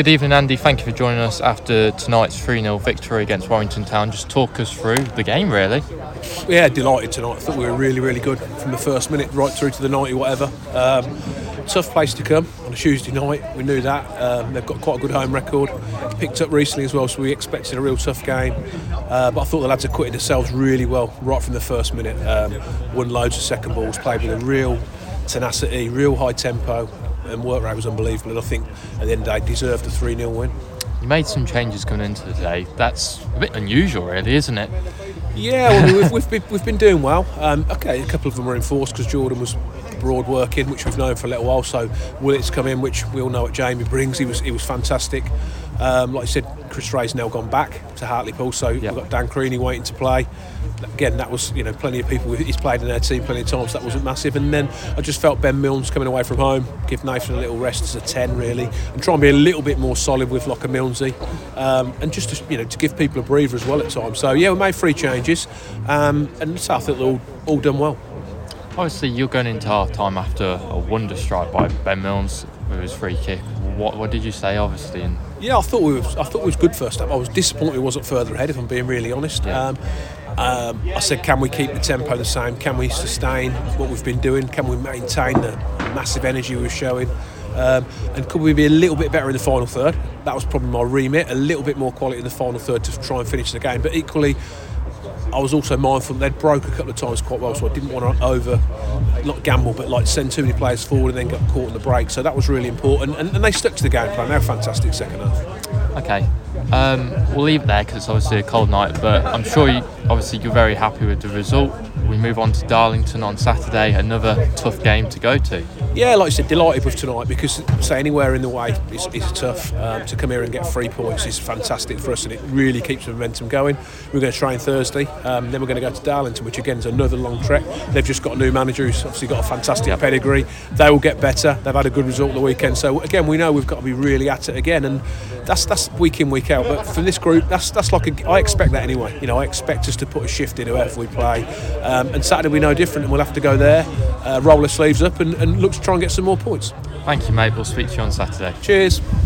Good evening, Andy. Thank you for joining us after tonight's 3 0 victory against Warrington Town. Just talk us through the game, really. Yeah, delighted tonight. I thought we were really, really good from the first minute right through to the 90, whatever. Um, tough place to come on a Tuesday night. We knew that. Um, they've got quite a good home record. Picked up recently as well, so we expected a real tough game. Uh, but I thought the lads acquitted themselves really well right from the first minute. Um, won loads of second balls, played with a real tenacity, real high tempo and work rate was unbelievable. And I think at the end of the day, deserved a 3 0 win. You made some changes coming into the day. That's a bit unusual, really, isn't it? Yeah, well, we've, we've, been, we've been doing well. Um, okay, a couple of them were enforced because Jordan was broad working, which we've known for a little while. So Willett's come in, which we all know what Jamie brings. He was he was fantastic. Um, like I said, Chris Ray's now gone back to Hartlepool, so yep. we've got Dan Creaney waiting to play. Again, that was you know plenty of people. He's played in their team plenty of times. So that wasn't massive. And then I just felt Ben Milnes coming away from home, give Nathan a little rest as a ten really, and try and be a little bit more solid with Locker Milnesy, um, and just to, you know to give people a breather as well at times. So yeah, we made three changes, um, and so I think they're all all done well. Obviously, you're going into half time after a wonder strike by Ben Milnes with his free kick. What, what did you say, obviously? And yeah, I thought we was, I thought we was good first up. I was disappointed we wasn't further ahead, if I'm being really honest. Yeah. Um, um, I said, can we keep the tempo the same? Can we sustain what we've been doing? Can we maintain the massive energy we were showing? Um, and could we be a little bit better in the final third? That was probably my remit. A little bit more quality in the final third to try and finish the game. But equally, I was also mindful they'd broke a couple of times quite well, so I didn't want to over, not gamble, but like send too many players forward and then get caught in the break. So that was really important, and, and they stuck to the game plan. They're fantastic second half. Okay, um, we'll leave it there because it's obviously a cold night, but I'm sure you, obviously you're very happy with the result. We move on to Darlington on Saturday, another tough game to go to. Yeah, like I said, delighted with tonight because say anywhere in the way is, is tough. Um, to come here and get three points is fantastic for us, and it really keeps the momentum going. We're going to train Thursday, um, then we're going to go to Darlington, which again is another long trek. They've just got a new manager who's obviously got a fantastic yep. pedigree. They will get better. They've had a good result the weekend, so again we know we've got to be really at it again, and that's that's week in week out. But for this group, that's that's like a, I expect that anyway. You know, I expect us to put a shift in whoever we play, um, and Saturday we know different, and we'll have to go there, uh, roll our sleeves up, and, and look to try and get some more points. Thank you, mate. We'll speak to you on Saturday. Cheers.